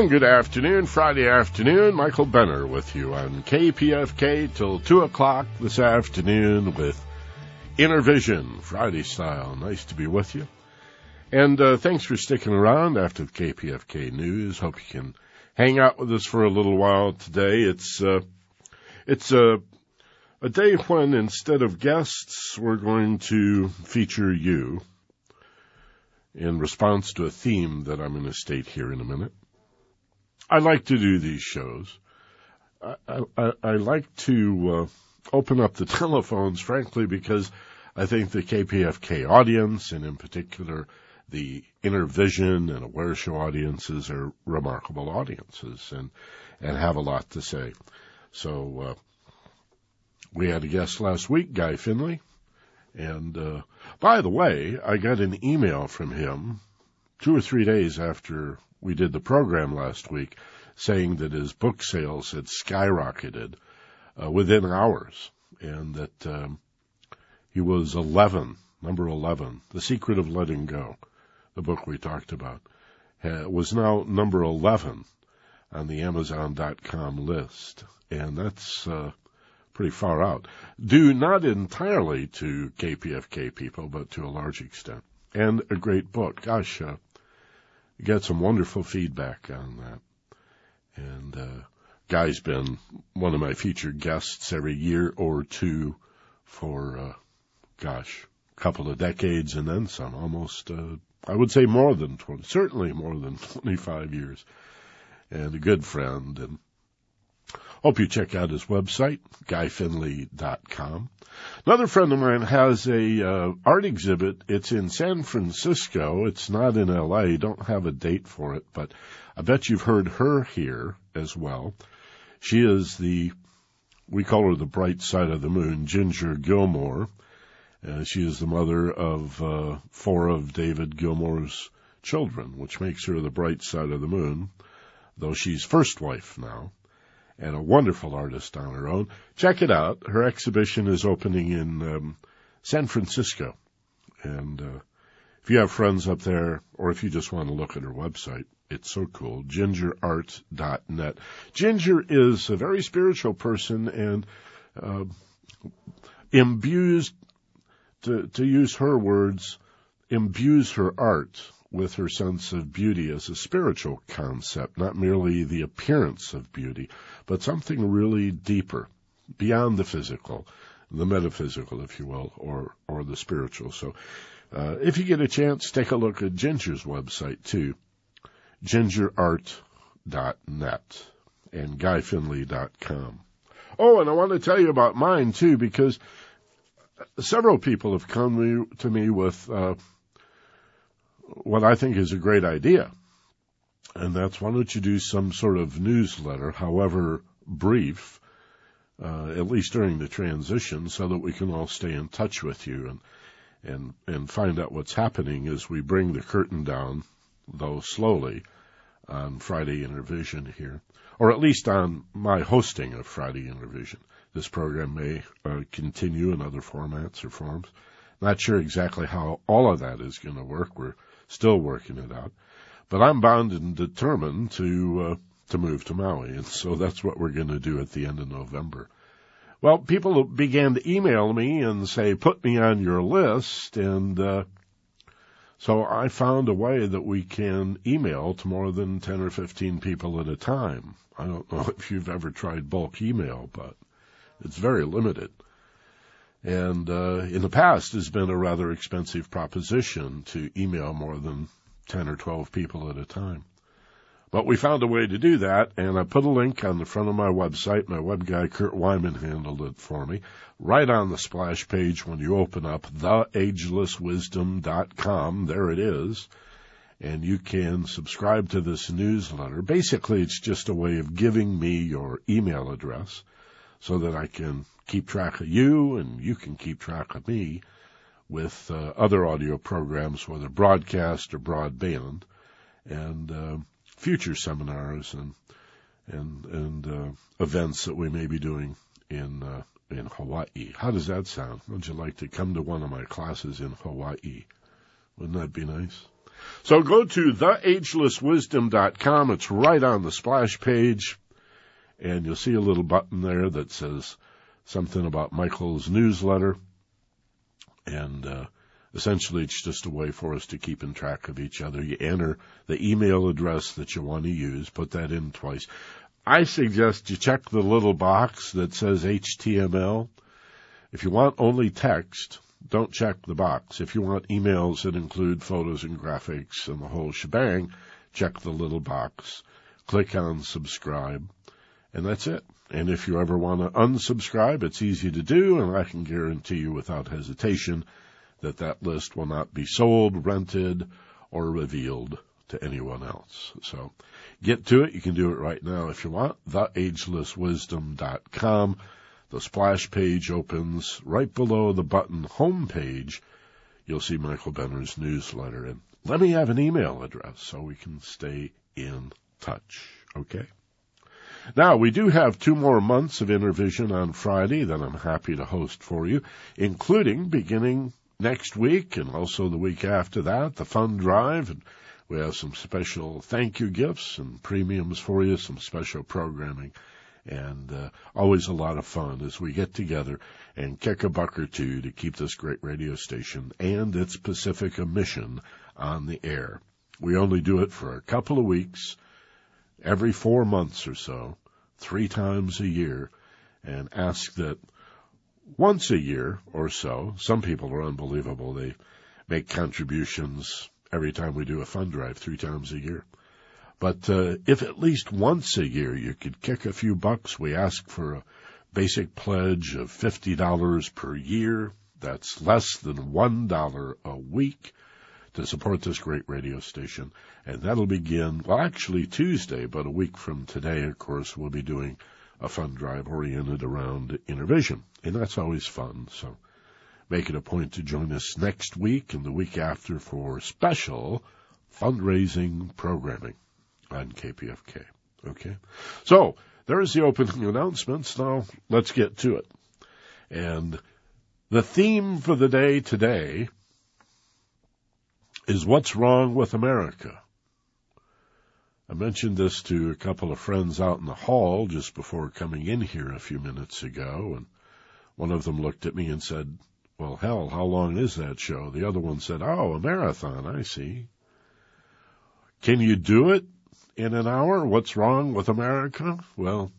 And good afternoon, Friday afternoon. Michael Benner with you on KPFK till 2 o'clock this afternoon with Innervision, Friday style. Nice to be with you. And uh, thanks for sticking around after the KPFK news. Hope you can hang out with us for a little while today. It's uh, it's a a day when instead of guests, we're going to feature you in response to a theme that I'm going to state here in a minute. I like to do these shows. I, I, I like to uh, open up the telephones, frankly, because I think the KPFK audience, and in particular the Inner Vision and Aware Show audiences, are remarkable audiences and and have a lot to say. So uh, we had a guest last week, Guy Finley, and uh, by the way, I got an email from him two or three days after we did the program last week saying that his book sales had skyrocketed uh, within hours and that um, he was 11, number 11, The Secret of Letting Go, the book we talked about, was now number 11 on the Amazon.com list. And that's uh, pretty far out. Due not entirely to KPFK people, but to a large extent. And a great book. Gosh, uh, got some wonderful feedback on that. And uh, Guy's been one of my featured guests every year or two for, uh, gosh, a couple of decades and then some, almost, uh, I would say more than 20, certainly more than 25 years. And a good friend. And Hope you check out his website, guyfinley.com. Another friend of mine has a uh, art exhibit. It's in San Francisco. It's not in LA. Don't have a date for it, but I bet you've heard her here as well. She is the we call her the bright side of the moon, Ginger Gilmour. Uh, she is the mother of uh, four of David Gilmour's children, which makes her the bright side of the moon, though she's first wife now and a wonderful artist on her own. Check it out. Her exhibition is opening in um, San Francisco. And uh, if you have friends up there, or if you just want to look at her website, it's so cool. GingerArt.net. Ginger is a very spiritual person and uh, imbues, to, to use her words, imbues her art with her sense of beauty as a spiritual concept, not merely the appearance of beauty, but something really deeper, beyond the physical, the metaphysical, if you will, or, or the spiritual. So, uh, if you get a chance, take a look at Ginger's website too, gingerart.net and guyfinley.com. Oh, and I want to tell you about mine too, because several people have come to me with, uh, what I think is a great idea. And that's why don't you do some sort of newsletter, however brief, uh, at least during the transition, so that we can all stay in touch with you and and and find out what's happening as we bring the curtain down, though slowly, on Friday Innervision here, or at least on my hosting of Friday Innervision. This program may uh, continue in other formats or forms. Not sure exactly how all of that is going to work. We're still working it out. But I'm bound and determined to uh, to move to Maui, and so that's what we're going to do at the end of November. Well, people began to email me and say, put me on your list. And, uh, so I found a way that we can email to more than 10 or 15 people at a time. I don't know if you've ever tried bulk email, but it's very limited. And, uh, in the past has been a rather expensive proposition to email more than 10 or 12 people at a time. But we found a way to do that, and I put a link on the front of my website. My web guy, Kurt Wyman, handled it for me. Right on the splash page when you open up theagelesswisdom.com, there it is. And you can subscribe to this newsletter. Basically, it's just a way of giving me your email address so that I can keep track of you and you can keep track of me with uh, other audio programs, whether broadcast or broadband. And, uh, future seminars and and and uh, events that we may be doing in uh, in Hawaii. How does that sound? Would you like to come to one of my classes in Hawaii? Wouldn't that be nice? So go to theagelesswisdom.com. It's right on the splash page, and you'll see a little button there that says something about Michael's newsletter, and uh, Essentially, it's just a way for us to keep in track of each other. You enter the email address that you want to use, put that in twice. I suggest you check the little box that says HTML. If you want only text, don't check the box. If you want emails that include photos and graphics and the whole shebang, check the little box. Click on subscribe, and that's it. And if you ever want to unsubscribe, it's easy to do, and I can guarantee you without hesitation that that list will not be sold, rented, or revealed to anyone else. So get to it. You can do it right now if you want. TheAgelessWisdom.com. The splash page opens right below the button home page. You'll see Michael Benner's newsletter and let me have an email address so we can stay in touch. Okay. Now, we do have two more months of Innervision on Friday that I'm happy to host for you, including beginning next week and also the week after that, the fund drive. And we have some special thank you gifts and premiums for you, some special programming. And uh, always a lot of fun as we get together and kick a buck or two to keep this great radio station and its Pacifica mission on the air. We only do it for a couple of weeks, every four months or so, three times a year, and ask that once a year or so. Some people are unbelievable. They make contributions every time we do a fund drive, three times a year. But uh, if at least once a year you could kick a few bucks, we ask for a basic pledge of $50 per year. That's less than $1 a week to support this great radio station. And that'll begin, well, actually Tuesday, but a week from today, of course, we'll be doing a fund drive oriented around Innervision. And that's always fun. So make it a point to join us next week and the week after for special fundraising programming on KPFK. Okay. So there's the opening announcements. Now let's get to it. And the theme for the day today is what's wrong with America. I mentioned this to a couple of friends out in the hall just before coming in here a few minutes ago, and one of them looked at me and said, Well, hell, how long is that show? The other one said, Oh, a marathon, I see. Can you do it in an hour? What's wrong with America? Well,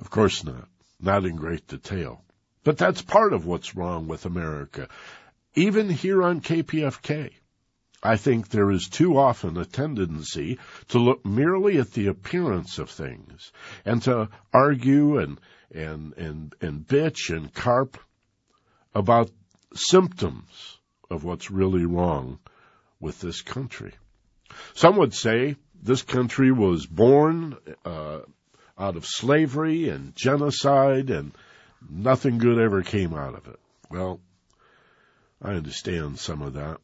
of course not. Not in great detail. But that's part of what's wrong with America. Even here on KPFK, I think there is too often a tendency to look merely at the appearance of things and to argue and, and, and, and bitch and carp about symptoms of what's really wrong with this country. Some would say this country was born uh, out of slavery and genocide and nothing good ever came out of it. Well, I understand some of that.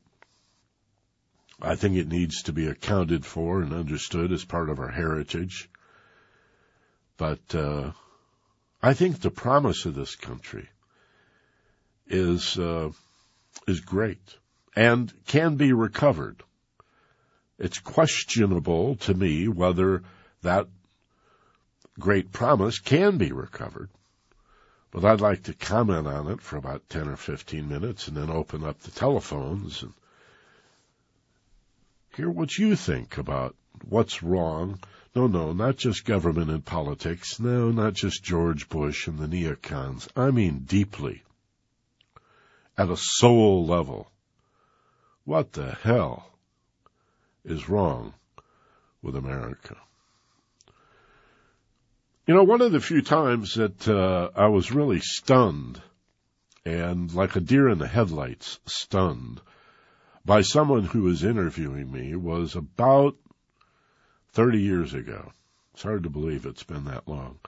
I think it needs to be accounted for and understood as part of our heritage. But uh, I think the promise of this country is uh, is great and can be recovered. It's questionable to me whether that great promise can be recovered. But I'd like to comment on it for about 10 or 15 minutes and then open up the telephones and hear what you think about what's wrong. No, no, not just government and politics. No, not just George Bush and the neocons. I mean deeply. At a soul level. What the hell is wrong with America? You know, one of the few times that uh, I was really stunned and like a deer in the headlights stunned by someone who was interviewing me was about 30 years ago. It's hard to believe it's been that long.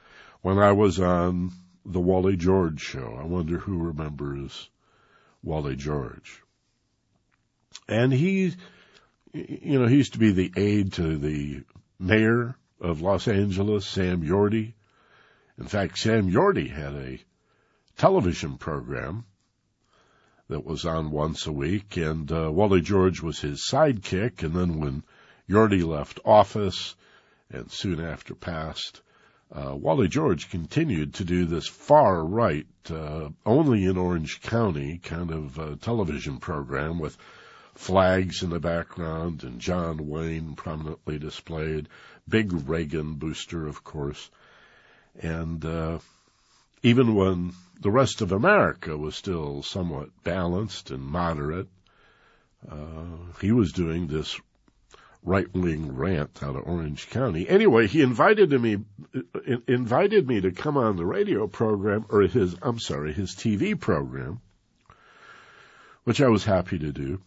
When I was on the Wally George show. I wonder who remembers Wally George. And he, you know, he used to be the aide to the mayor of Los Angeles, Sam Yorty. In fact, Sam Yorty had a television program that was on once a week, and uh, Wally George was his sidekick. And then when Yorty left office and soon after passed, uh, Wally George continued to do this far right, uh, only in Orange County kind of uh, television program with flags in the background and John Wayne prominently displayed, big Reagan booster, of course. And, uh, even when the rest of America was still somewhat balanced and moderate. Uh, he was doing this right wing rant out of Orange County. Anyway, he invited me invited me to come on the radio program or his I'm sorry, his TV program, which I was happy to do.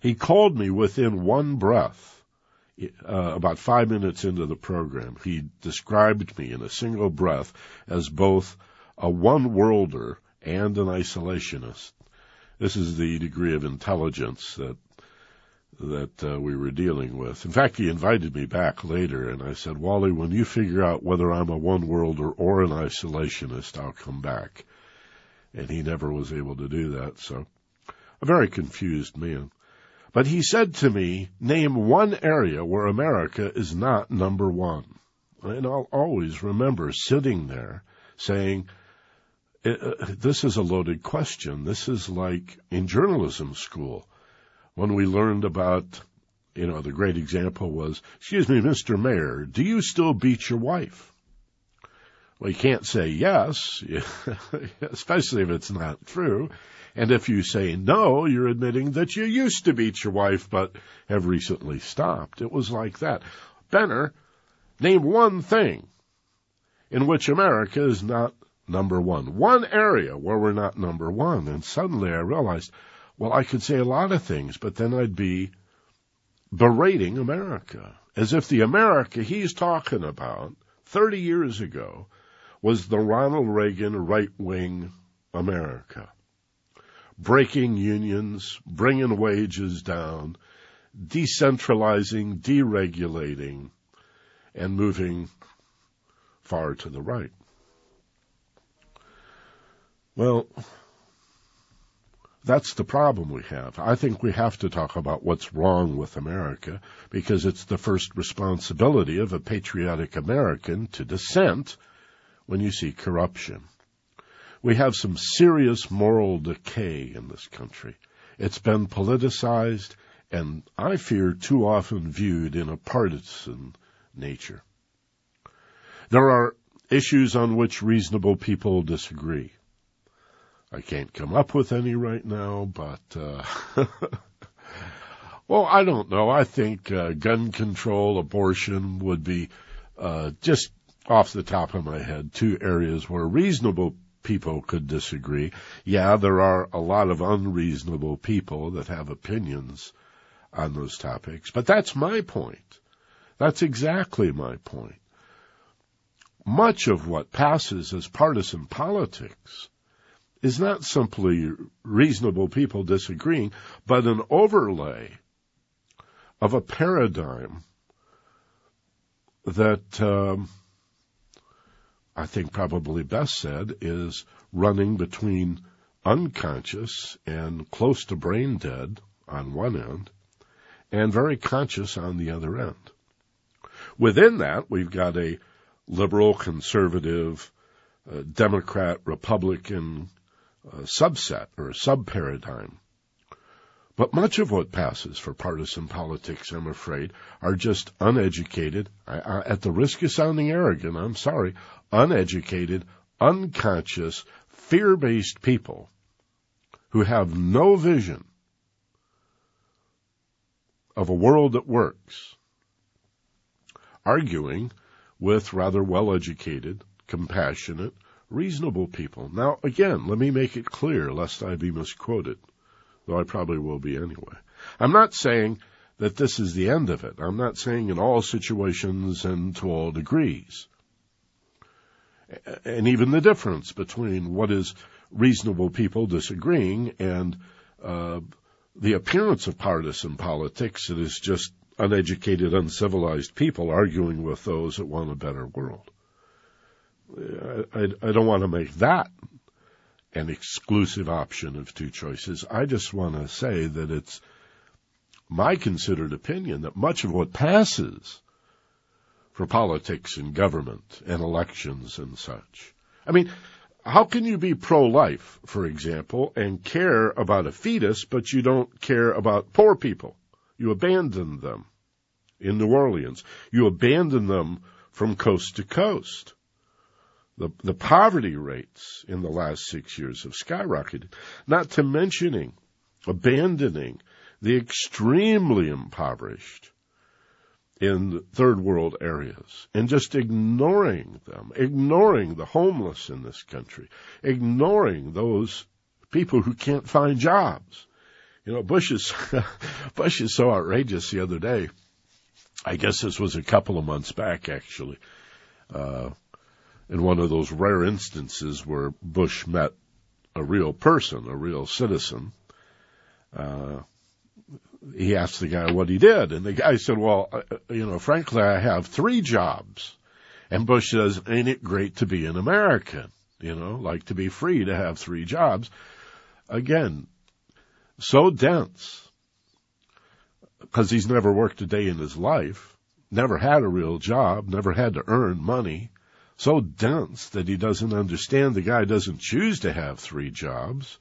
He called me within one breath. Uh, about five minutes into the program, he described me in a single breath as both a one worlder and an isolationist. This is the degree of intelligence that that uh, we were dealing with. In fact, he invited me back later, and I said, Wally, when you figure out whether I'm a one worlder or an isolationist, I'll come back. And he never was able to do that, so a very confused man. But he said to me, name one area where America is not number one. And I'll always remember sitting there saying, Uh, this is a loaded question. This is like in journalism school when we learned about, you know, the great example was, excuse me, Mr. Mayor, do you still beat your wife? Well, you can't say yes, especially if it's not true. And if you say no, you're admitting that you used to beat your wife, but have recently stopped. It was like that. Benner, name one thing in which America is not number one. One area where we're not number one. And suddenly I realized, well, I could say a lot of things, but then I'd be berating America. As if the America he's talking about 30 years ago was the Ronald Reagan right wing America. Breaking unions, bringing wages down, decentralizing, deregulating, and moving far to the right. Well, that's the problem we have. I think we have to talk about what's wrong with America because it's the first responsibility of a patriotic American to dissent when you see corruption. We have some serious moral decay in this country. It's been politicized and I fear too often viewed in a partisan nature. There are issues on which reasonable people disagree. I can't come up with any right now, but, uh, well, I don't know. I think, uh, gun control, abortion would be, uh, just off the top of my head, two areas where reasonable people could disagree. Yeah, there are a lot of unreasonable people that have opinions on those topics, but that's my point. That's exactly my point. Much of what passes as partisan politics is not simply reasonable people disagreeing, but an overlay of a paradigm that um, I think probably best said is running between unconscious and close to brain dead on one end and very conscious on the other end. Within that, we've got a liberal conservative uh, Democrat Republican uh, subset or sub paradigm. But much of what passes for partisan politics, I'm afraid, are just uneducated, I, I, at the risk of sounding arrogant, I'm sorry, uneducated, unconscious, fear-based people who have no vision of a world that works, arguing with rather well-educated, compassionate, reasonable people. Now, again, let me make it clear, lest I be misquoted though I probably will be anyway. I'm not saying that this is the end of it. I'm not saying in all situations and to all degrees. And even the difference between what is reasonable people disagreeing and uh, the appearance of partisan politics that is just uneducated, uncivilized people arguing with those that want a better world. I, I, don't want to make that an exclusive option of two choices. I just want to say that it's my considered opinion that much of what passes for politics and government and elections and such. I mean, how can you be pro-life, for example, and care about a fetus, but you don't care about poor people? You abandon them in New Orleans. You abandon them from coast to coast. The, the poverty rates in the last six years have skyrocketed, not to mentioning abandoning the extremely impoverished in third world areas and just ignoring them, ignoring the homeless in this country, ignoring those people who can't find jobs. You know, Bush is, Bush is so outrageous the other day. I guess this was a couple of months back actually. Uh, in one of those rare instances where Bush met a real person, a real citizen. Uh, he asked the guy what he did, and the guy said, "Well, uh, you know, frankly, I have three jobs." And Bush says, "Ain't it great to be an American? You know, like to be free to have three jobs." Again, so dense because he's never worked a day in his life, never had a real job, never had to earn money, so dense that he doesn't understand the guy doesn't choose to have three jobs.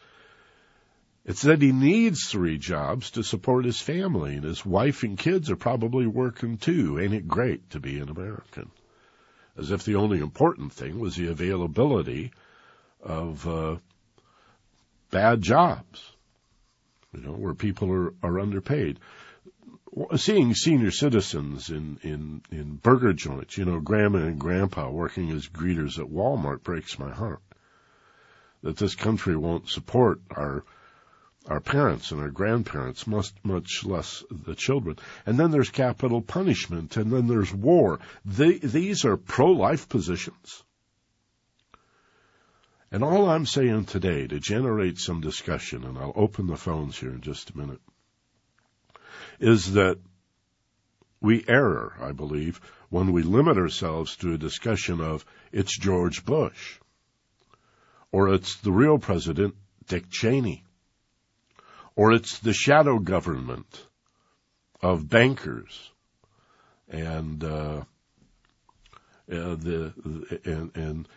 It's that he needs three jobs to support his family, and his wife and kids are probably working too. Ain't it great to be an American? As if the only important thing was the availability of uh, bad jobs, you know, where people are, are underpaid seeing senior citizens in, in, in burger joints, you know, grandma and grandpa working as greeters at Walmart breaks my heart. That this country won't support our, our parents and our grandparents, much, much less the children. And then there's capital punishment, and then there's war. They, these are pro-life positions. And all I'm saying today to generate some discussion, and I'll open the phones here in just a minute, is that we err, I believe, when we limit ourselves to a discussion of it's George Bush or it's the real president, Dick Cheney, or it's the shadow government of bankers and uh, uh, the and, and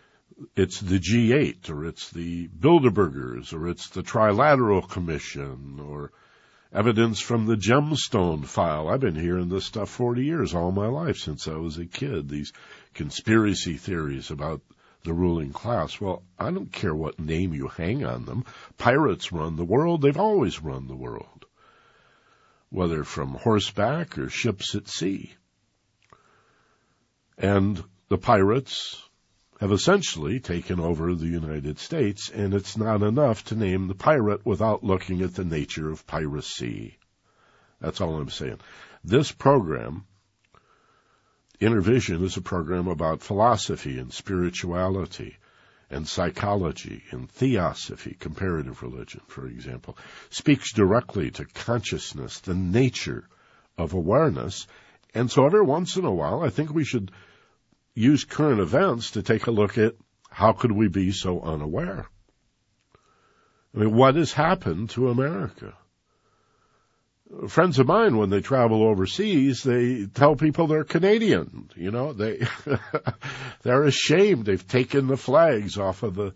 it's the G8 or it's the Bilderbergers or it's the Trilateral Commission or evidence from the gemstone file. I've been hearing this stuff 40 years, all my life since I was a kid, these conspiracy theories about the ruling class. Well, I don't care what name you hang on them. Pirates run the world. They've always run the world. Whether from horseback or ships at sea. And the pirates have essentially taken over the United States, and it's not enough to name the pirate without looking at the nature of piracy. That's all I'm saying. This program, Innervision, is a program about philosophy and spirituality and psychology and theosophy, comparative religion, for example, speaks directly to consciousness, the nature of awareness. And so every once in a while, I think we should use current events to take a look at how could we be so unaware? I mean, what has happened to America? friends of mine, when they travel overseas, they tell people they're Canadian. You know, they they're ashamed. They've taken the flags off of the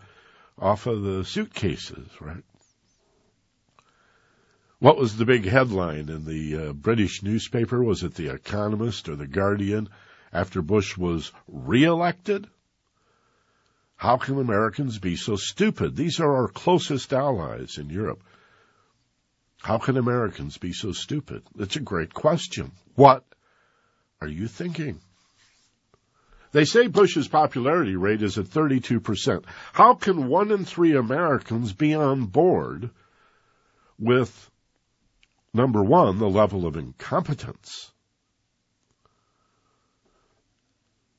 off of the suitcases, right? What was the big headline in the uh, British newspaper? Was it The Economist or The Guardian after Bush was reelected? How can Americans be so stupid? These are our closest allies in Europe. How can Americans be so stupid? It's a great question. What are you thinking? They say Bush's popularity rate is at 32%. How can one in three Americans be on board with, number one, the level of incompetence?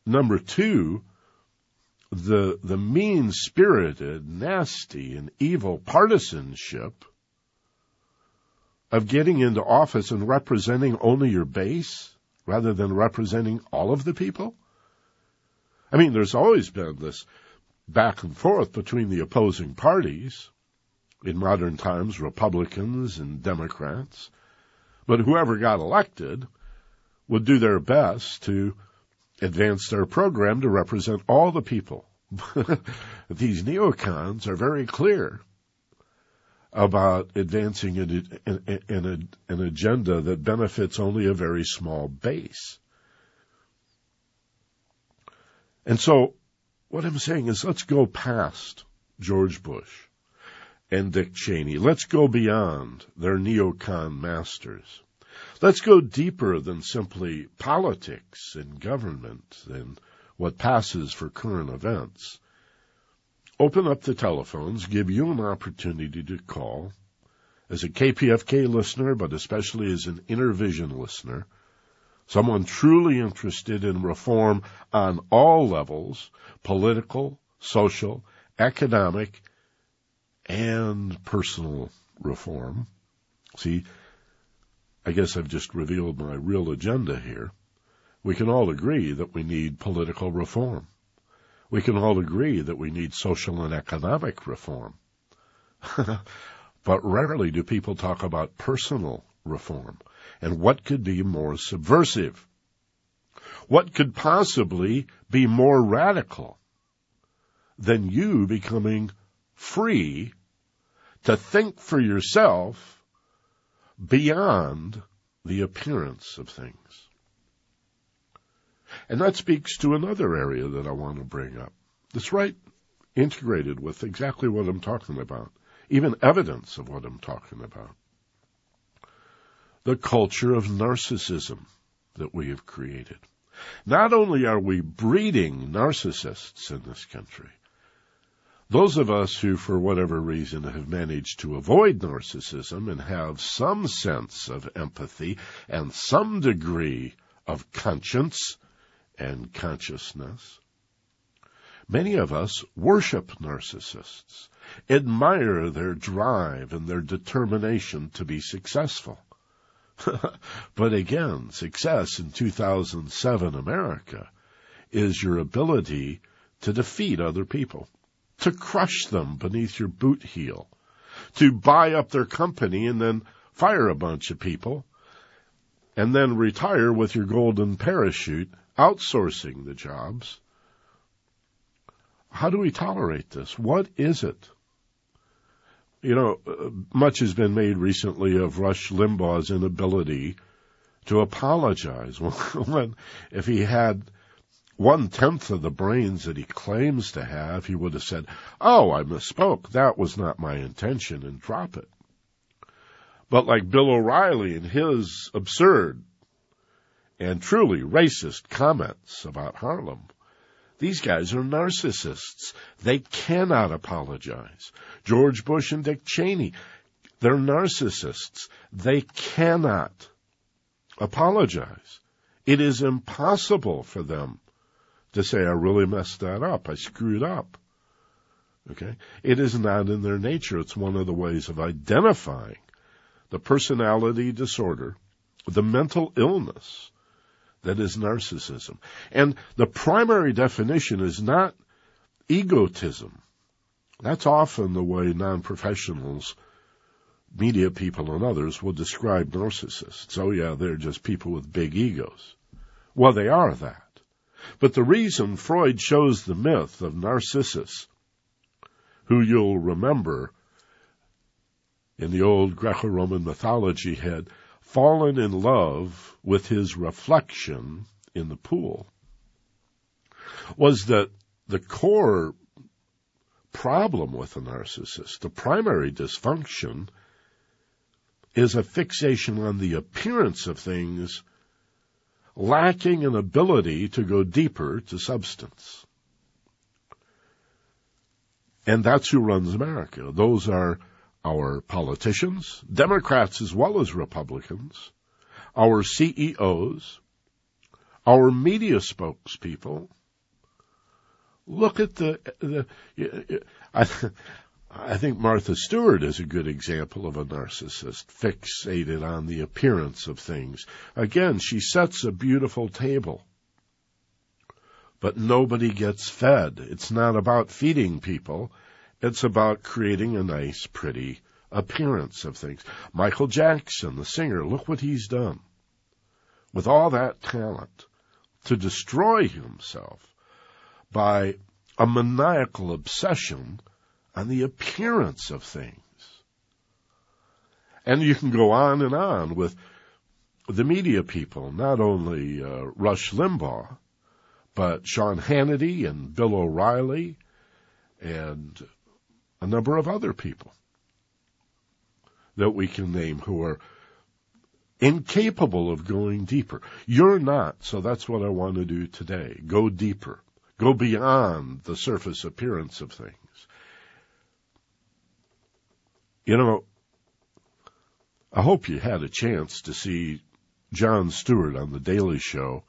Number two, the, the mean spirited, nasty, and evil partisanship of getting into office and representing only your base rather than representing all of the people? I mean, there's always been this back and forth between the opposing parties, in modern times, Republicans and Democrats, but whoever got elected would do their best to advance their program to represent all the people. These neocons are very clear about advancing an, an, an, agenda that benefits only a very small base. And so, what I'm saying is let's go past George Bush and Dick Cheney. Let's go beyond their neocon masters. Let's go deeper than simply politics and government and what passes for current events open up the telephones, give you an opportunity to call as a KPFK listener, but especially as an Innervision listener, someone truly interested in reform on all levels, political, social, economic, and personal reform. See, I guess I've just revealed my real agenda here. We can all agree that we need political reform. We can all agree that we need social and economic reform. but rarely do people talk about personal reform. And what could be more subversive? What could possibly be more radical than you becoming free to think for yourself beyond the appearance of things? And that speaks to another area that I want to bring up. That's right integrated with exactly what I'm talking about, even evidence of what I'm talking about. The culture of narcissism that we have created. Not only are we breeding narcissists in this country, those of us who, for whatever reason, have managed to avoid narcissism and have some sense of empathy and some degree of conscience and consciousness. Many of us worship narcissists, admire their drive and their determination to be successful. but again, success in 2007 America is your ability to defeat other people, to crush them beneath your boot heel, to buy up their company and then fire a bunch of people, and then retire with your golden parachute outsourcing the jobs. How do we tolerate this? What is it? You know, uh, much has been made recently of Rush Limbaugh's inability to apologize when, if he had one tenth of the brains that he claims to have, he would have said, Oh, I misspoke. That was not my intention and drop it. But like Bill O'Reilly and his absurd and truly racist comments about Harlem. These guys are narcissists. They cannot apologize. George Bush and Dick Cheney, they're narcissists. They cannot apologize. It is impossible for them to say, I really messed that up. I screwed up. Okay? It is not in their nature. It's one of the ways of identifying the personality disorder, the mental illness that is narcissism. And the primary definition is not egotism. That's often the way non-professionals media people and others will describe narcissists. Oh yeah, they're just people with big egos. Well, they are that. But the reason Freud shows the myth of Narcissus, who you'll remember in the old Greco-Roman mythology had fallen in love with his reflection in the pool, was that the core problem with a narcissist, the primary dysfunction, is a fixation on the appearance of things, lacking an ability to go deeper to substance. And that's who runs America. Those are our politicians, Democrats as well as Republicans, our CEOs, our media spokespeople. Look at the, the I think Martha Stewart is a good example of a narcissist fixated on the appearance of things. Again, she sets a beautiful table, but nobody gets fed. It's not about feeding people. It's about creating a nice, pretty appearance of things. Michael Jackson, the singer, look what he's done. With all that talent, to destroy himself by a maniacal obsession on the appearance of things. And you can go on and on with the media people, not only uh, Rush Limbaugh, but Sean Hannity and Bill O'Reilly and a number of other people that we can name who are incapable of going deeper. You're not, so that's what I want to do today. Go deeper. Go beyond the surface appearance of things. You know, I hope you had a chance to see Jon Stewart on The Daily Show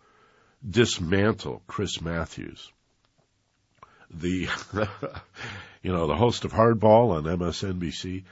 dismantle Chris Matthews. The, you know, the host of Hardball on MSNBC.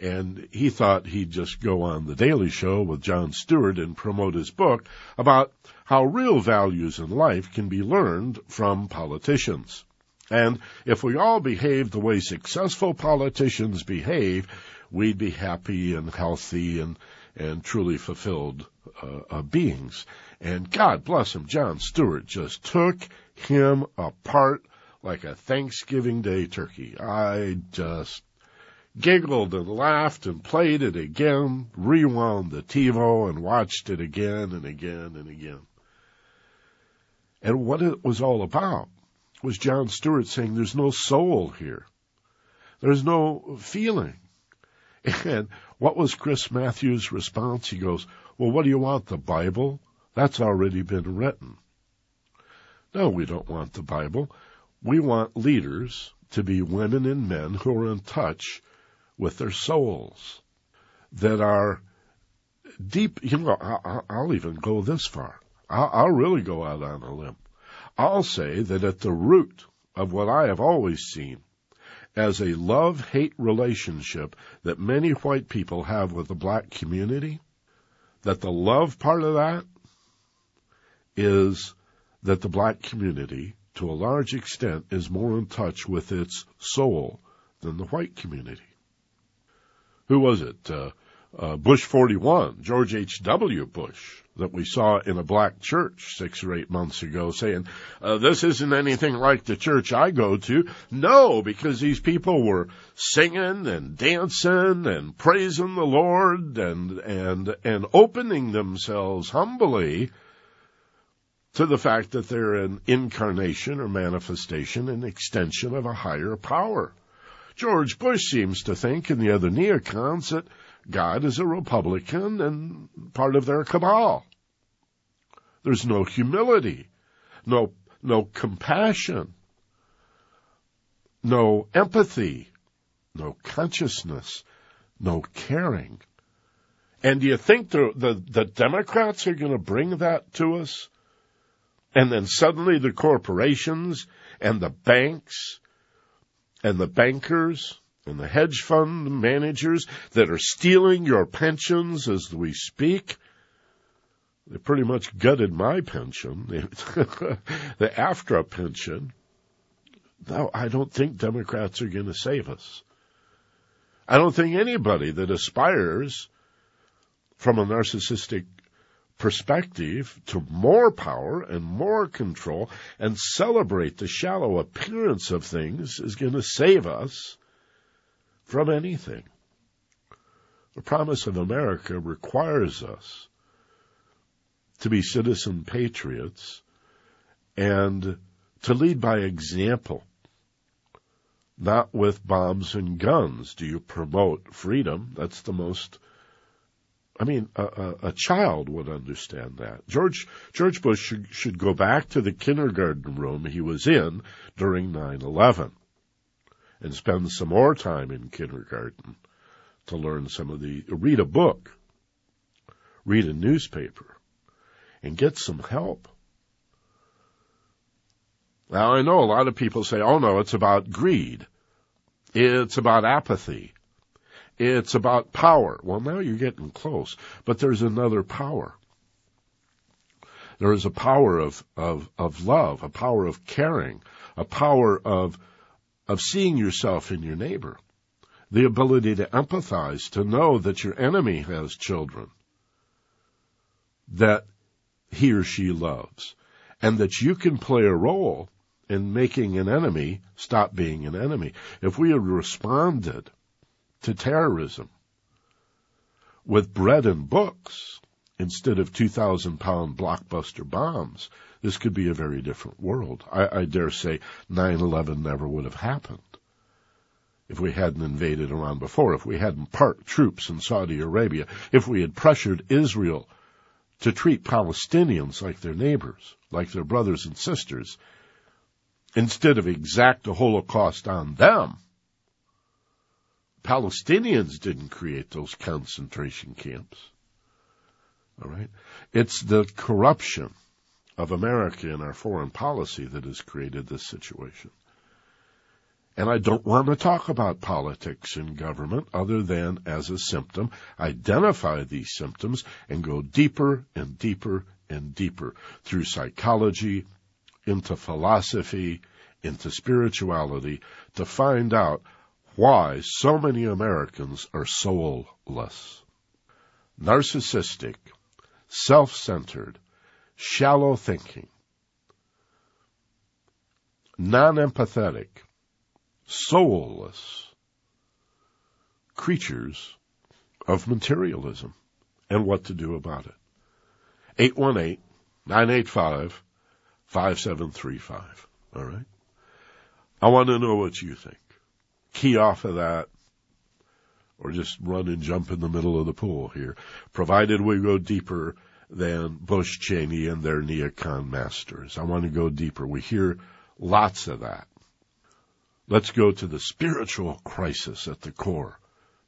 And he thought he'd just go on The Daily Show with Jon Stewart and promote his book about how real values in life can be learned from politicians. And if we all behaved the way successful politicians behave, we'd be happy and healthy and, and truly fulfilled uh, uh, beings. And God bless him, Jon Stewart just took him apart like a Thanksgiving Day turkey. I just giggled and laughed and played it again, rewound the TiVo and watched it again and again and again. And what it was all about was Jon Stewart saying there's no soul here. There's no feeling. And what was Chris Matthews' response? He goes, well, what do you want? The Bible? That's already been written. No, we don't want the Bible. We want leaders to be women and men who are in touch with their souls, that are deep. You know, I'll even go this far. I'll really go out on a limb. I'll say that at the root of what I have always seen as a love-hate relationship that many white people have with the black community, that the love part of that is that the black community, to a large extent, is more in touch with its soul than the white community. Who was it? Uh, uh, Bush 41, George H.W. Bush, that we saw in a black church six or eight months ago saying, uh, this isn't anything like the church I go to. No, because these people were singing and dancing and praising the Lord and, and, and opening themselves humbly to the fact that they're an incarnation or manifestation and extension of a higher power. George Bush seems to think, and the other neocons, that God is a Republican and part of their cabal. There's no humility, no, no compassion, no empathy, no consciousness, no caring. And do you think the, the, the Democrats are going to bring that to us? And then suddenly the corporations and the banks and the bankers and the hedge fund managers that are stealing your pensions as we speak. They pretty much gutted my pension, the AFTRA pension. No, I don't think Democrats are going to save us. I don't think anybody that aspires from a narcissistic perspective to more power and more control and celebrate the shallow appearance of things is going to save us from anything. The promise of America requires us to be citizen patriots and to lead by example, not with bombs and guns. Do you promote freedom? That's the most I mean, a, a, a, child would understand that. George George Bush should, should go back to the kindergarten room he was in during 9/11 and spend some more time in kindergarten to learn some of the read a book, read a newspaper, and get some help. Now I know a lot of people say, "Oh no, it's about greed. It's about apathy." It's about power. Well, now you're getting close, but there's another power. There is a power of, of, of love, a power of caring, a power of, of seeing yourself in your neighbor, the ability to empathize, to know that your enemy has children that he or she loves, and that you can play a role in making an enemy stop being an enemy. If we had responded to terrorism with bread and books instead of 2,000 pound blockbuster bombs, this could be a very different world. I, I dare say 9-11 never would have happened if we hadn't invaded Iraq before, if we hadn't parked troops in Saudi Arabia, if we had pressured Israel to treat Palestinians like their neighbors, like their brothers and sisters, instead of exact a Holocaust on them, Palestinians didn't create those concentration camps. All right. It's the corruption of America and our foreign policy that has created this situation. And I don't want to talk about politics in government other than as a symptom, identify these symptoms and go deeper and deeper and deeper through psychology, into philosophy, into spirituality to find out why so many Americans are soulless. Narcissistic, self-centered, shallow thinking, non-empathetic, soulless creatures of materialism and what to do about it. 818-985-5735. All right. I want to know what you think key off of that or just run and jump in the middle of the pool here, provided we go deeper than Bush Cheney and their neocon masters. I want to go deeper. We hear lots of that. Let's go to the spiritual crisis at the core.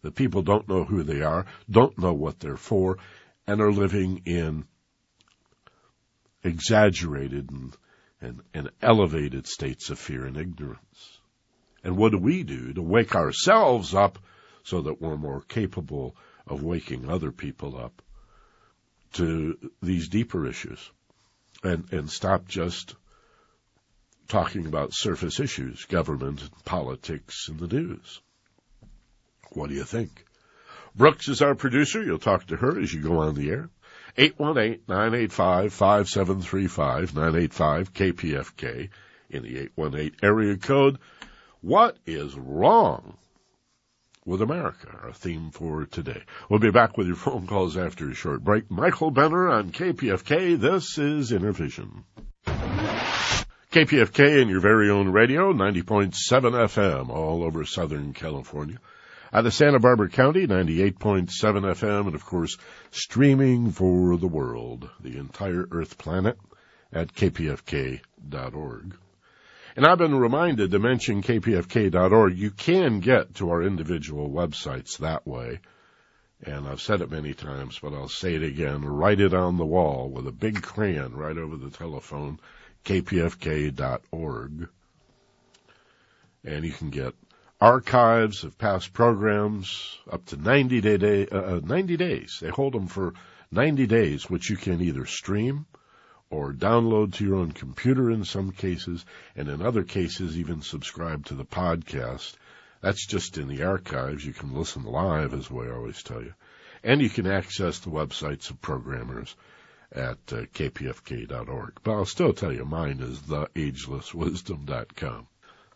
The people don't know who they are, don't know what they're for, and are living in exaggerated and, and, and elevated states of fear and ignorance. And what do we do to wake ourselves up so that we're more capable of waking other people up to these deeper issues and, and stop just talking about surface issues, government, politics, and the news. What do you think? Brooks is our producer. You'll talk to her as you go on the air. 818-985-5735, 985-KPFK in the 818 area code. What is wrong with America? Our theme for today. We'll be back with your phone calls after a short break. Michael Benner on KPFK. This is Innervision. KPFK and your very own radio, 90.7 FM all over Southern California. Out of Santa Barbara County, 98.7 FM, and of course, streaming for the world, the entire Earth planet at kpfk.org. And I've been reminded to mention kpfk.org. You can get to our individual websites that way. And I've said it many times, but I'll say it again. Write it on the wall with a big crayon right over the telephone, kpfk.org. And you can get archives of past programs up to 90 day, uh, 90 days. They hold them for 90 days, which you can either stream or download to your own computer in some cases, and in other cases even subscribe to the podcast That's just in the archives. You can listen live, as we always tell you. And you can access the websites of programmers at uh, kpfk.org. But I'll still tell you, mine is theagelesswisdom.com.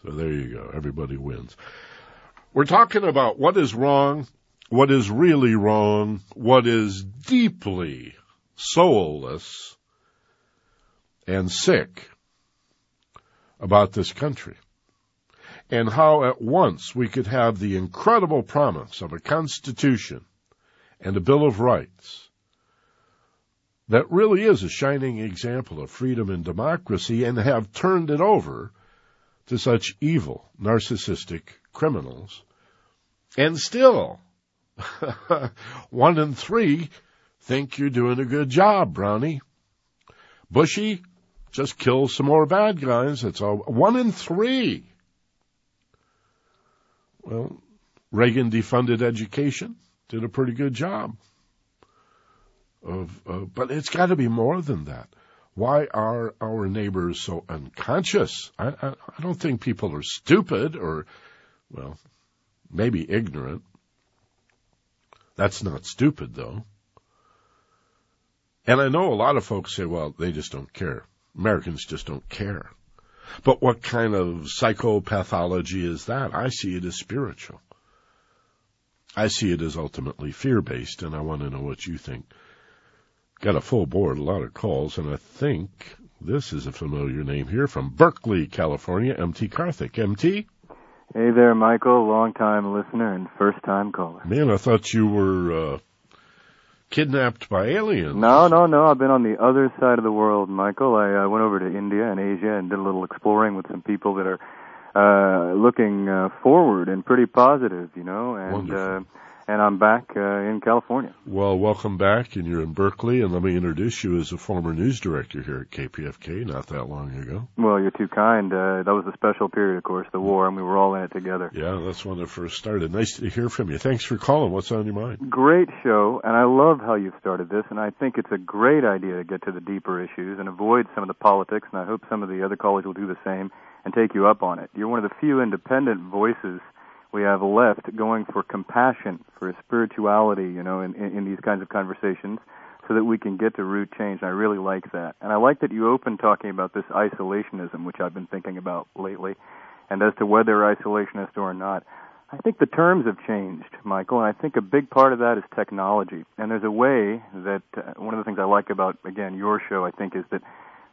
So there you go. Everybody wins. We're talking about what is wrong, what is really wrong, what is deeply soulless and sick about this country. And how at once we could have the incredible promise of a constitution and a bill of rights that really is a shining example of freedom and democracy and have turned it over to such evil, narcissistic criminals. And still, one in three think you're doing a good job, Brownie. Bushy, just kill some more bad guys. That's all. One in three. Well, Reagan defunded education, did a pretty good job. Of, uh, but it's got to be more than that. Why are our neighbors so unconscious? I, I, I don't think people are stupid or, well, maybe ignorant. That's not stupid though. And I know a lot of folks say, well, they just don't care. Americans just don't care. But what kind of psychopathology is that? I see it as spiritual. I see it as ultimately fear based, and I want to know what you think. Got a full board, a lot of calls, and I think this is a familiar name here from Berkeley, California, MT Karthik. MT? Hey there, Michael, long time listener and first time caller. Man, I thought you were uh, kidnapped by aliens. No, no, no. I've been on the other side of the world, Michael. I uh, went over to India and Asia and did a little exploring with some people that are uh looking uh, forward and pretty positive, you know, and Wonderful. uh and I'm back uh, in California. Well, welcome back, and you're in Berkeley, and let me introduce you as a former news director here at KPFK not that long ago. Well, you're too kind. Uh, that was a special period, of course, the war, and we were all in it together. Yeah, that's when it first started. Nice to hear from you. Thanks for calling. What's on your mind? Great show, and I love how you've started this, and I think it's a great idea to get to the deeper issues and avoid some of the politics, and I hope some of the other callers will do the same and take you up on it. You're one of the few independent voices we have left going for compassion, for spirituality, you know, in, in, in these kinds of conversations so that we can get to root change. And I really like that. And I like that you open talking about this isolationism, which I've been thinking about lately, and as to whether isolationist or not. I think the terms have changed, Michael, and I think a big part of that is technology. And there's a way that uh, one of the things I like about again your show, I think, is that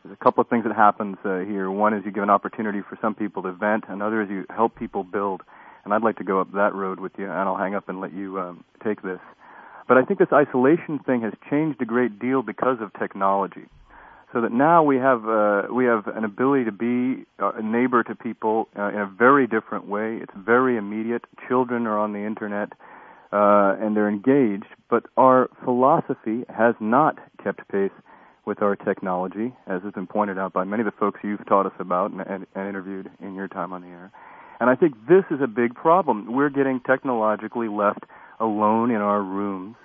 there's a couple of things that happens uh, here. One is you give an opportunity for some people to vent, another is you help people build and I'd like to go up that road with you, and I'll hang up and let you um, take this. But I think this isolation thing has changed a great deal because of technology, so that now we have uh, we have an ability to be uh, a neighbor to people uh, in a very different way. It's very immediate. Children are on the internet. Uh, and they're engaged, but our philosophy has not kept pace with our technology, as has been pointed out by many of the folks you've taught us about and, and, and interviewed in your time on the air. And I think this is a big problem. We're getting technologically left alone in our rooms,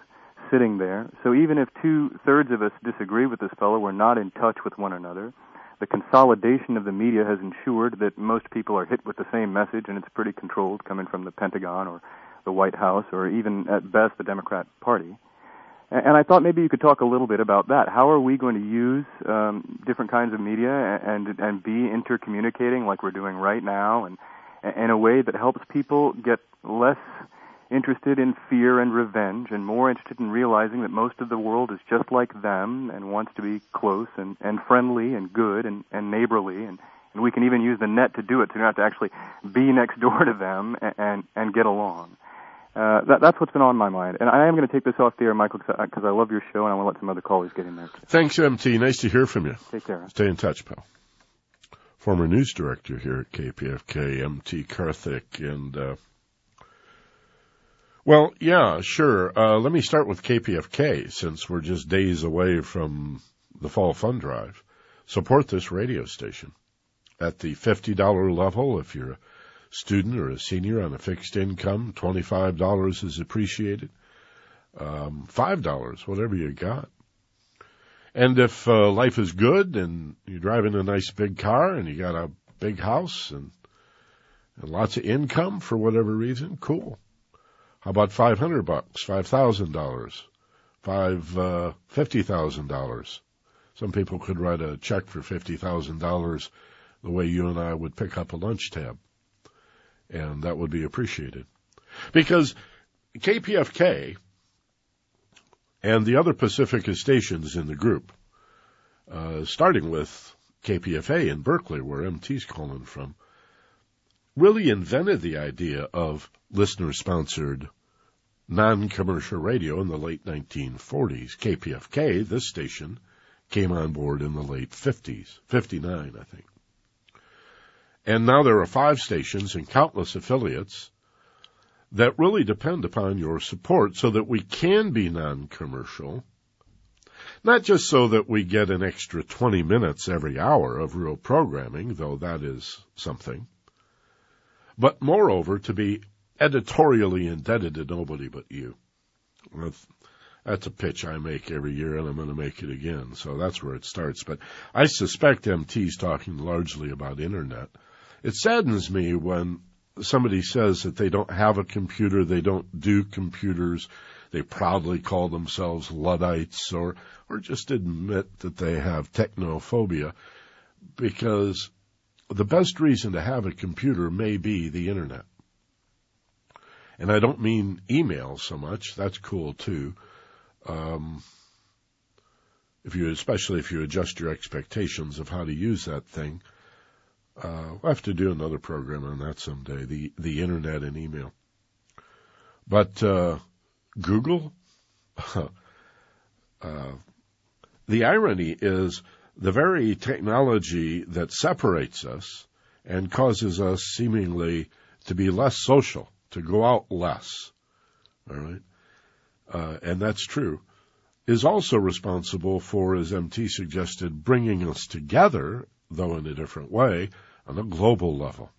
sitting there. So even if two thirds of us disagree with this fellow, we're not in touch with one another. The consolidation of the media has ensured that most people are hit with the same message, and it's pretty controlled, coming from the Pentagon or the White House, or even at best the Democrat Party. And I thought maybe you could talk a little bit about that. How are we going to use um, different kinds of media and and be intercommunicating like we're doing right now, and in a way that helps people get less interested in fear and revenge and more interested in realizing that most of the world is just like them and wants to be close and, and friendly and good and, and neighborly and, and we can even use the net to do it so you don't have to actually be next door to them and, and, and get along. Uh, that, that's what's been on my mind. And I am going to take this off the air, Michael, because I, I love your show and I want to let some other callers get in there. Too. Thanks, MT. Nice to hear from you. Take care. Stay in touch, pal former news director here at KPFK, MT Karthik, and uh, well, yeah, sure. Uh, let me start with KPFK since we're just days away from the fall fund drive. Support this radio station at the fifty dollar level if you're a student or a senior on a fixed income. Twenty five dollars is appreciated. Um, Five dollars, whatever you got. And if uh, life is good and you're driving a nice big car and you got a big house and and lots of income for whatever reason, cool. How about 500 bucks, $5,000, five, uh, $50,000? Some people could write a check for $50,000 the way you and I would pick up a lunch tab. And that would be appreciated. Because KPFK and the other Pacifica stations in the group, uh, starting with KPFA in Berkeley, where MT's calling from, really invented the idea of listener sponsored non-commercial radio in the late 1940s. KPFK, this station, came on board in the late 50s, 59, I think. And now there are five stations and countless affiliates that really depend upon your support so that we can be non-commercial. Not just so that we get an extra 20 minutes every hour of real programming, though that is something, but moreover to be editorially indebted to nobody but you. That's, a pitch I make every year and I'm going to make it again. So that's where it starts. But I suspect MT's talking largely about internet. It saddens me when somebody says that they don't have a computer, they don't do computers, they proudly call themselves Luddites or, or just admit that they have technophobia because the best reason to have a computer may be the internet. And I don't mean email so much. That's cool too. Um, if you, especially if you adjust your expectations of how to use that thing. Uh, we'll have to do another program on that someday, the, the internet and email. But, uh, Google, uh, the irony is the very technology that separates us and causes us seemingly to be less social, to go out less, all right, uh, and that's true, is also responsible for, as MT suggested, bringing us together though in a different way, on a global level.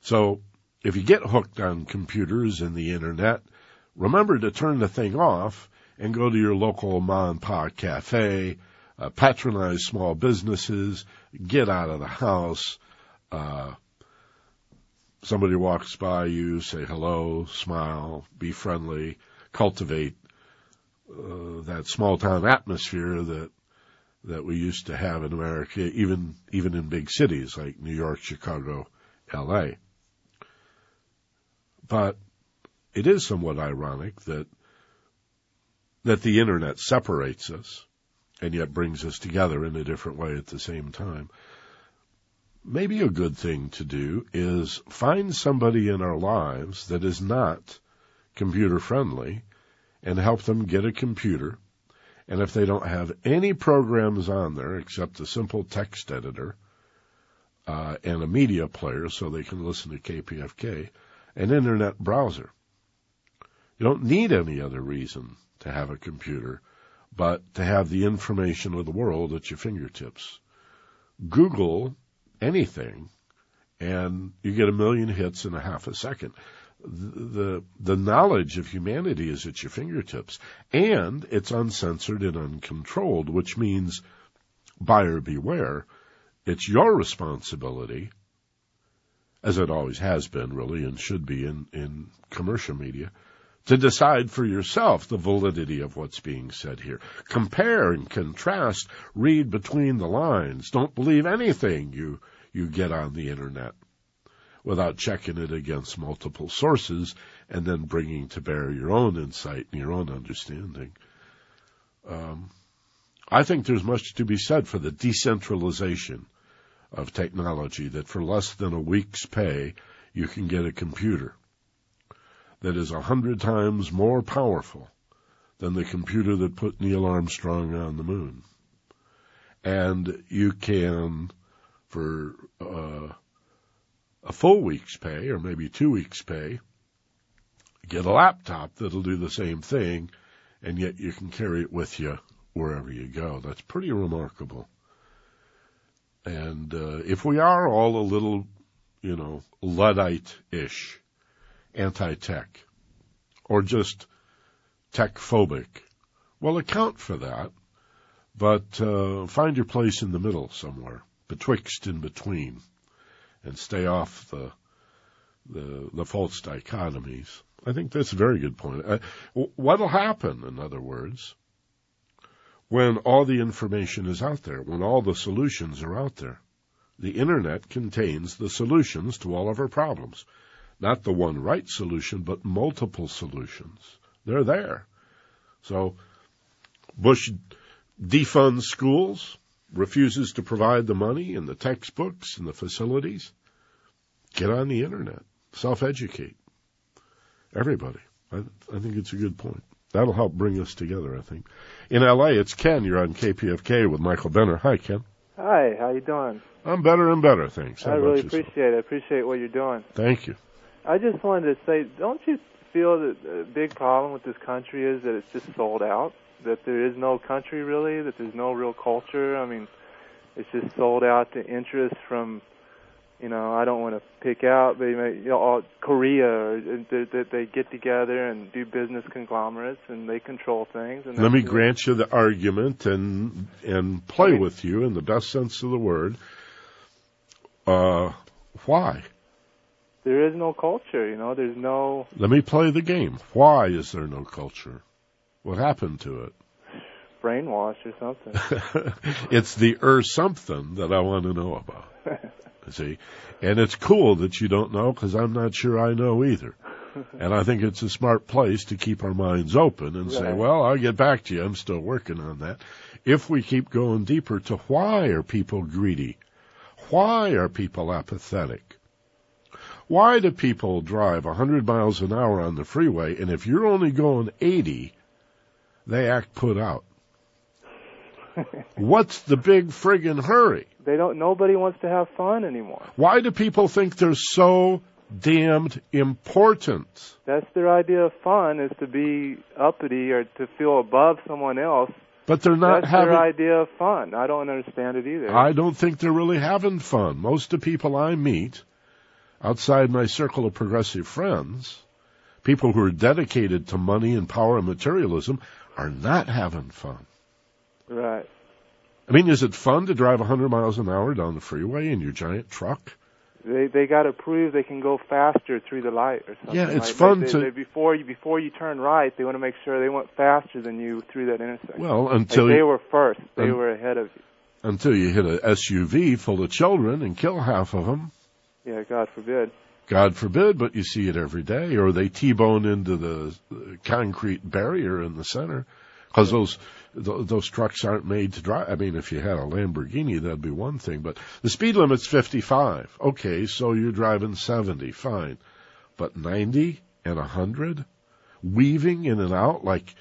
So if you get hooked on computers and the internet, remember to turn the thing off and go to your local mom and pop cafe, uh, patronize small businesses, get out of the house, uh, somebody walks by you, say hello, smile, be friendly, cultivate uh, that small town atmosphere that that we used to have in America, even even in big cities like New York, Chicago, L.A. But it is somewhat ironic that that the internet separates us and yet brings us together in a different way at the same time. Maybe a good thing to do is find somebody in our lives that is not computer friendly and help them get a computer and if they don't have any programs on there except a simple text editor uh, and a media player so they can listen to KPFK, an internet browser. You don't need any other reason to have a computer but to have the information of the world at your fingertips. Google anything and you get a million hits in a half a second the the knowledge of humanity is at your fingertips, and it's uncensored and uncontrolled, which means buyer beware. It's your responsibility, as it always has been, really, and should be in in commercial media, to decide for yourself the validity of what's being said here. Compare and contrast, read between the lines. Don't believe anything you you get on the internet without checking it against multiple sources and then bringing to bear your own insight and your own understanding. Um, I think there's much to be said for the decentralization of technology that for less than a week's pay, you can get a computer that is a hundred times more powerful than the computer that put Neil Armstrong on the moon. And you can, for uh, a full week's pay or maybe two weeks' pay, get a laptop that'll do the same thing, and yet you can carry it with you wherever you go. That's pretty remarkable. And uh, if we are all a little, you know, Luddite-ish, anti-tech, or just tech-phobic, well, account for that, but uh, find your place in the middle somewhere, betwixt and between and stay off the the the false dichotomies. I think that's a very good point. Uh, what'll happen, in other words, when all the information is out there, when all the solutions are out there? The internet contains the solutions to all of our problems. Not the one right solution, but multiple solutions. They're there. So, Bush defunds schools, refuses to provide the money and the textbooks and the facilities. Get on the internet. Self-educate. Everybody. I, I think it's a good point. That'll help bring us together, I think. In LA, it's Ken. You're on KPFK with Michael Benner. Hi, Ken. Hi, how you doing? I'm better and better, thanks. How I really appreciate it. I appreciate what you're doing. Thank you. I just wanted to say, don't you feel that the big problem with this country is that it's just sold out? That there is no country really, that there's no real culture. I mean, it's just sold out to interests from you know, I don't want to pick out, but you know, Korea, that they get together and do business conglomerates and they control things. And Let me grant you the argument and and play with you in the best sense of the word. Uh, why? There is no culture, you know. There's no. Let me play the game. Why is there no culture? What happened to it? Brainwash or something. it's the er something that I want to know about. See, and it's cool that you don't know because I'm not sure I know either. and I think it's a smart place to keep our minds open and right. say, well, I'll get back to you. I'm still working on that. If we keep going deeper to why are people greedy? Why are people apathetic? Why do people drive 100 miles an hour on the freeway and if you're only going 80, they act put out? What's the big friggin' hurry? They don't. Nobody wants to have fun anymore. Why do people think they're so damned important? That's their idea of fun is to be uppity or to feel above someone else. But they're not That's having their idea of fun. I don't understand it either. I don't think they're really having fun. Most of the people I meet outside my circle of progressive friends, people who are dedicated to money and power and materialism, are not having fun. Right. I mean, is it fun to drive 100 miles an hour down the freeway in your giant truck? They they got to prove they can go faster through the light or something. Yeah, it's like, fun they, to they, before you before you turn right. They want to make sure they went faster than you through that intersection. Well, until like you, they were first, they un, were ahead of you. Until you hit a SUV full of children and kill half of them. Yeah, God forbid. God forbid, but you see it every day. Or they T-bone into the concrete barrier in the center because those those trucks aren't made to drive. I mean, if you had a Lamborghini, that'd be one thing, but the speed limit's 55. Okay, so you're driving 70, fine. But 90 and 100, weaving in and out like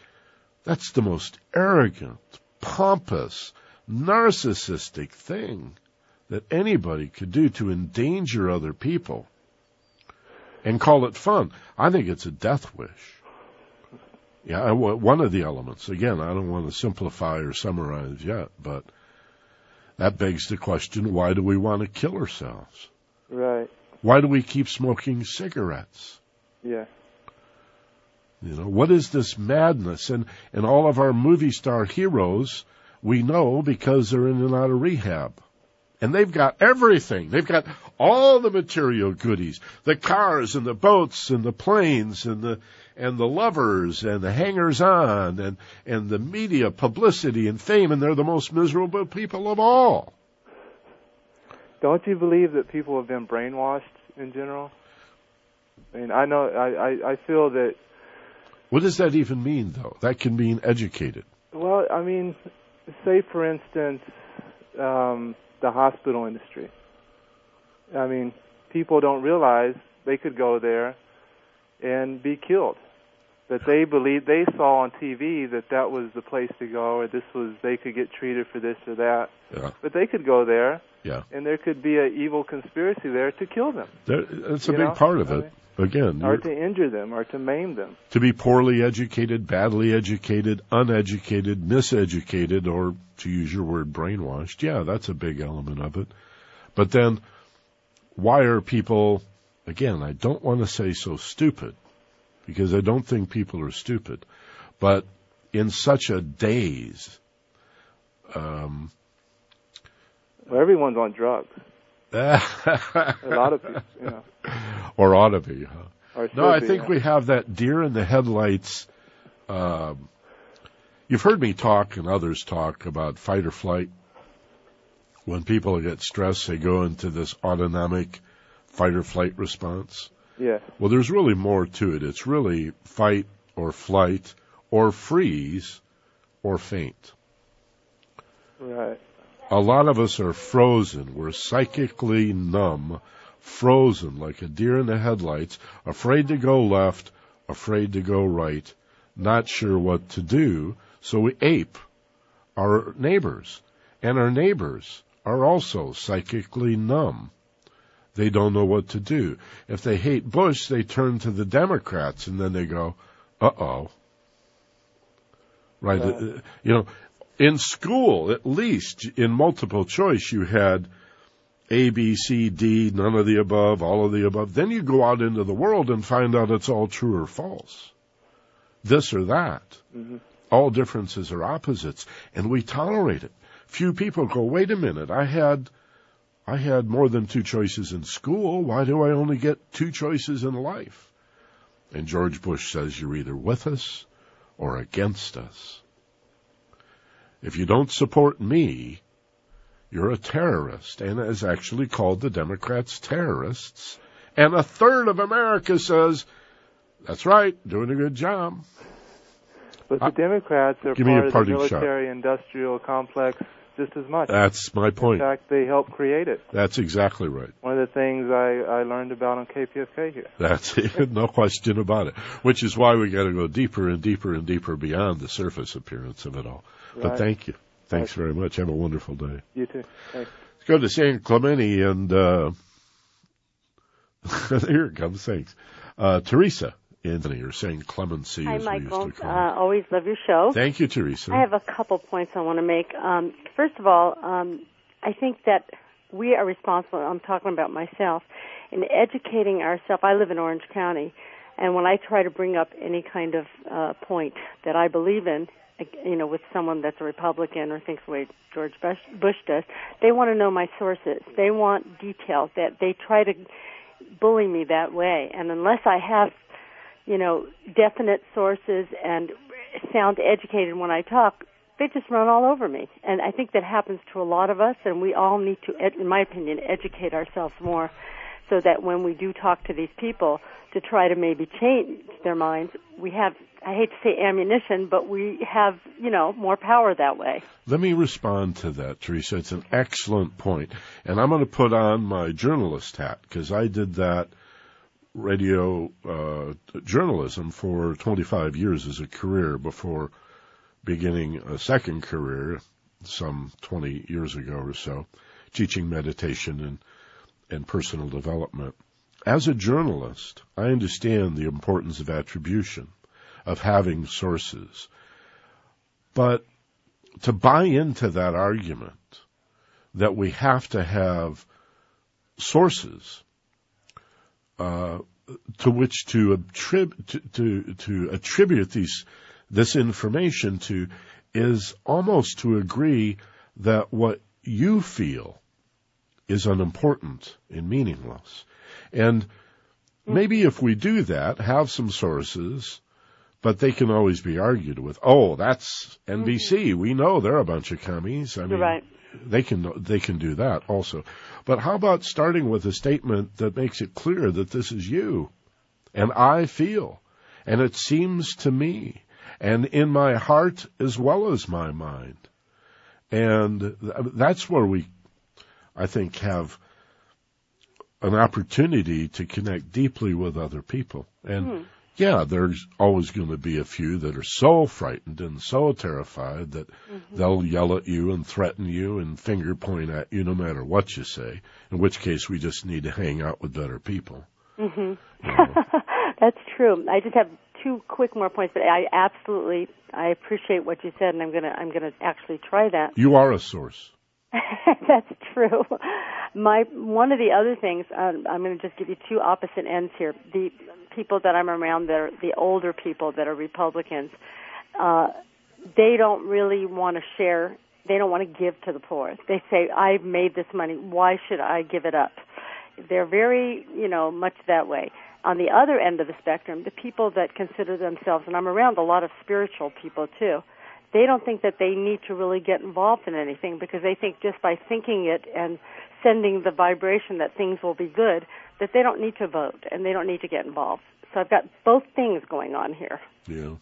that's the most arrogant, pompous, narcissistic thing that anybody could do to endanger other people and call it fun. I think it's a death wish. Yeah, one of the elements. Again, I don't want to simplify or summarize yet, but that begs the question, why do we want to kill ourselves? Right. Why do we keep smoking cigarettes? Yeah. You know, what is this madness? And, and all of our movie star heroes, we know because they're in and out of rehab. And they've got everything. They've got all the material goodies, the cars and the boats and the planes and the, and the lovers and the hangers on and, and the media publicity and fame, and they're the most miserable people of all. Don't you believe that people have been brainwashed in general? I mean, I know, I, I, I feel that. What does that even mean, though? That can mean educated. Well, I mean, say for instance, um, the hospital industry. I mean, people don't realize they could go there and be killed that they believe they saw on TV that that was the place to go, or this was they could get treated for this or that. Yeah. But they could go there, yeah. and there could be an evil conspiracy there to kill them. There, that's a big know? part of it. Again, or to injure them, or to maim them. To be poorly educated, badly educated, uneducated, miseducated, or to use your word, brainwashed. Yeah, that's a big element of it. But then, why are people? Again, I don't want to say so stupid because I don't think people are stupid. But in such a daze, um, well, everyone's on drugs. A lot of you know. or ought to be, huh? No, I be, think yeah. we have that deer in the headlights. Um, you've heard me talk and others talk about fight or flight. When people get stressed, they go into this autonomic fight or flight response. Yeah. Well, there's really more to it. It's really fight or flight or freeze or faint. Right. A lot of us are frozen. We're psychically numb, frozen like a deer in the headlights, afraid to go left, afraid to go right, not sure what to do. So we ape our neighbors. And our neighbors are also psychically numb. They don't know what to do. If they hate Bush, they turn to the Democrats and then they go, uh oh. Right. Uh, You know, in school, at least in multiple choice, you had A, B, C, D, none of the above, all of the above. Then you go out into the world and find out it's all true or false. This or that. hmm All differences are opposites, and we tolerate it. Few people go, wait a minute, I had, I had more than two choices in school. Why do I only get two choices in life? And George Bush says you're either with us or against us. If you don't support me, you're a terrorist, and has actually called the Democrats terrorists. And a third of America says, that's right, doing a good job. But Uh, the Democrats are give me a part of the parting shot. military-industrial complex just as much. That's my point. In fact, they helped create it. That's exactly right. One of the things I, I learned about on KPFK here. That's it. No question about it. Which is why we got to go deeper and deeper and deeper beyond the surface appearance of it all. But thank you. Thanks Right. very much. Have a wonderful day. You too. Thanks. Let's go to San Clemente and, uh, here it comes. Thanks. Uh, Teresa in or saying Clemency Hi, as we used Michael. to call Uh, always love your show. Thank you, Teresa. I have a couple points I want to make. Um, first of all, um, I think that we are responsible. I'm talking about myself in educating ourselves. I live in Orange County, and when I try to bring up any kind of uh, point that I believe in, like, you know, with someone that's a Republican or thinks the way George Bush, Bush does, they want to know my sources. They want details. That they try to bully me that way, and unless I have you know, definite sources and sound educated when I talk, they just run all over me. And I think that happens to a lot of us, and we all need to, in my opinion, educate ourselves more so that when we do talk to these people to try to maybe change their minds, we have, I hate to say ammunition, but we have, you know, more power that way. Let me respond to that, Teresa. It's an excellent point. And I'm going to put on my journalist hat because I did that radio uh, journalism for 25 years as a career before beginning a second career some 20 years ago or so, teaching meditation and, and personal development. As a journalist, I understand the importance of attribution, of having sources. But to buy into that argument that we have to have sources uh, to which to, attrib- to, to to attribute these this information to is almost to agree that what you feel is unimportant and meaningless. And maybe if we do that, have some sources, but they can always be argued with. Oh, that's NBC. We know they're a bunch of commies. I mean, right. they can they can do that also. But how about starting with a statement that makes it clear that this is you and I feel and it seems to me and in my heart as well as my mind. And that's where we I think have an opportunity to connect deeply with other people. And Hmm. Yeah, there's always going to be a few that are so frightened and so terrified that Mm-hmm. they'll yell at you and threaten you and finger point at you no matter what you say. In which case, we just need to hang out with better people. hmm You know. That's true. I just have two quick more points, but I absolutely I appreciate what you said, and I'm gonna I'm gonna actually try that. you are a source. That's true. My one of the other things um, I'm going to just give you two opposite ends here. The people that I'm around, that are the older people that are Republicans, uh, they don't really want to share. They don't want to give to the poor. They say, "I've made this money. Why should I give it up?" they're very, you know, much that way. On the other end of the spectrum, the people that consider themselves, and I'm around a lot of spiritual people too, they don't think that they need to really get involved in anything because they think just by thinking it and sending the vibration that things will be good, that they don't need to vote and they don't need to get involved. So I've got both things going on here. Yeah.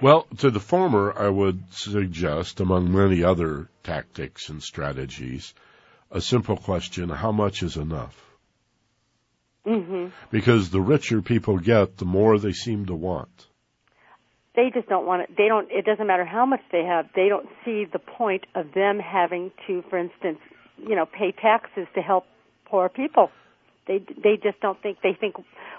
Well, to the former, I would suggest, among many other tactics and strategies, a simple question how much is enough? Mm-hmm. Because the richer people get, the more they seem to want. They just don't want it. They don't. It doesn't matter how much they have. They don't see the point of them having to, for instance, you know, pay taxes to help poor people. They they just don't think. They think,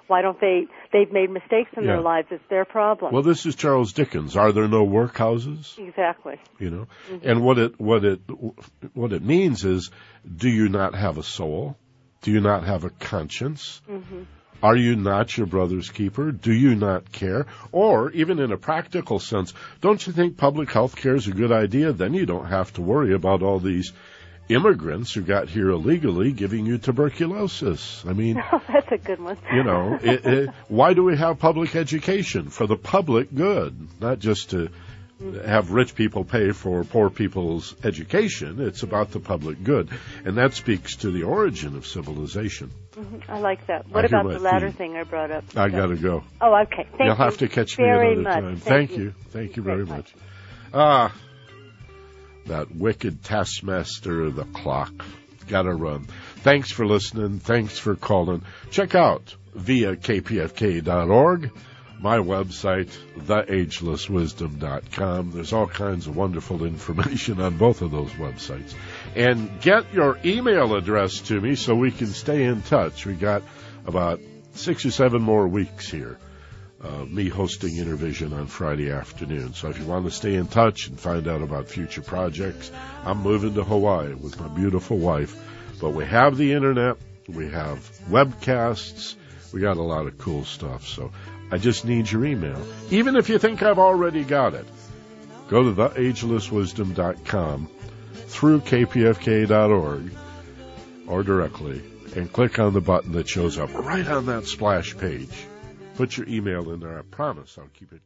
why don't they? They've made mistakes in Yeah. their lives. It's their problem. Well, this is Charles Dickens. Are there no workhouses? exactly. You know, Mm-hmm. and what it what it what it means is, do you not have a soul? Do you not have a conscience? Mm-hmm. Are you not your brother's keeper? Do you not care? Or even in a practical sense, don't you think public health care is a good idea? Then you don't have to worry about all these immigrants who got here illegally giving you tuberculosis. I mean, Oh, that's a good one. you know, it, it, why do we have public education? For the public good, not just to have rich people pay for poor people's education. It's about the public good. And that speaks to the origin of civilization. Mhm. I like that. What I about the latter thing I brought up? I gotta go. Oh, okay. Thank You'll you have to catch me very another much. time. Thank, you. Thank you very Very much. Ah, that wicked taskmaster of the clock. Gotta run. Thanks for listening. Thanks for calling. Check out via kpfk.org, my website, theagelesswisdom.com. There's all kinds of wonderful information on both of those websites. And get your email address to me so we can stay in touch. We got about six or seven more weeks here uh, me hosting Innervision on Friday afternoon. So if you want to stay in touch and find out about future projects, I'm moving to Hawaii with my beautiful wife. But we have the internet, we have webcasts, we got a lot of cool stuff. So I just need your email. Even if you think I've already got it, go to theagelesswisdom.com through kpfk.org or directly and click on the button that shows up right on that splash page. Put your email in there. I promise I'll keep it.